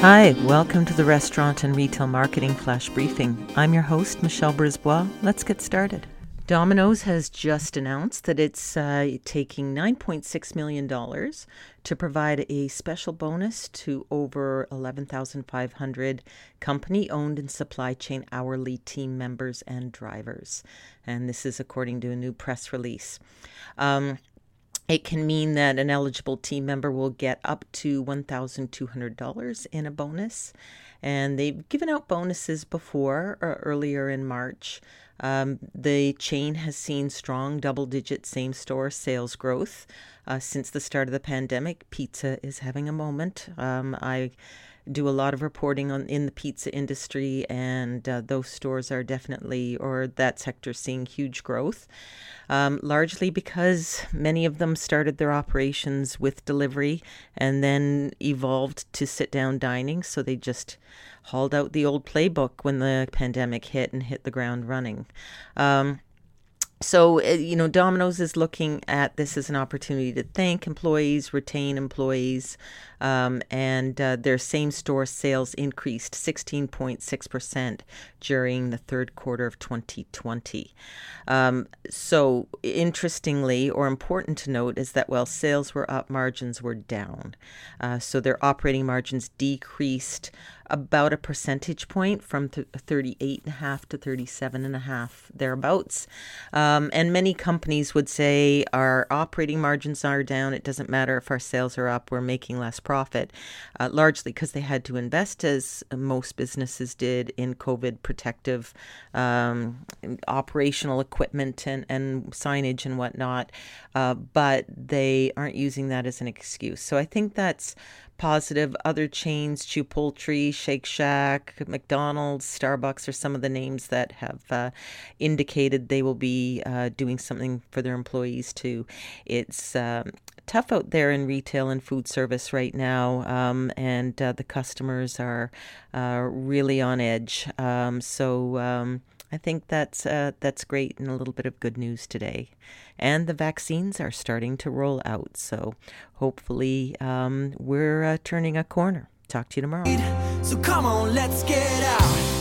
Hi, welcome to the Restaurant and Retail Marketing Flash Briefing. I'm your host, Michelle Brisbois. Let's get started. Domino's has just announced that it's uh, taking $9.6 million to provide a special bonus to over 11,500 company owned and supply chain hourly team members and drivers. And this is according to a new press release. Um, it can mean that an eligible team member will get up to $1,200 in a bonus. And they've given out bonuses before, or uh, earlier in March. Um, the chain has seen strong double digit same store sales growth uh, since the start of the pandemic. Pizza is having a moment. Um, I do a lot of reporting on in the pizza industry, and uh, those stores are definitely, or that sector, seeing huge growth. Um, largely because many of them started their operations with delivery and then evolved to sit down dining. So they just hauled out the old playbook when the pandemic hit and hit the ground running. Um, so, uh, you know, Domino's is looking at this as an opportunity to thank employees, retain employees, um, and uh, their same store sales increased 16.6% during the third quarter of 2020. Um, so, interestingly, or important to note, is that while sales were up, margins were down. Uh, so, their operating margins decreased about a percentage point from th- 38.5 to 37.5 thereabouts. Um, and many companies would say our operating margins are down. It doesn't matter if our sales are up, we're making less profit, uh, largely because they had to invest, as most businesses did, in COVID protective um, operational equipment and, and signage and whatnot. Uh, but they aren't using that as an excuse. So I think that's positive. Other chains, Chipotle, Shake Shack, McDonald's, Starbucks are some of the names that have uh, indicated they will be uh, doing something for their employees too. It's um, tough out there in retail and food service right now, um, and uh, the customers are uh, really on edge. Um, so um, I think that's uh, that's great and a little bit of good news today. And the vaccines are starting to roll out, so hopefully um, we're uh, turning a corner. Talk to you tomorrow. So come on, let's get out.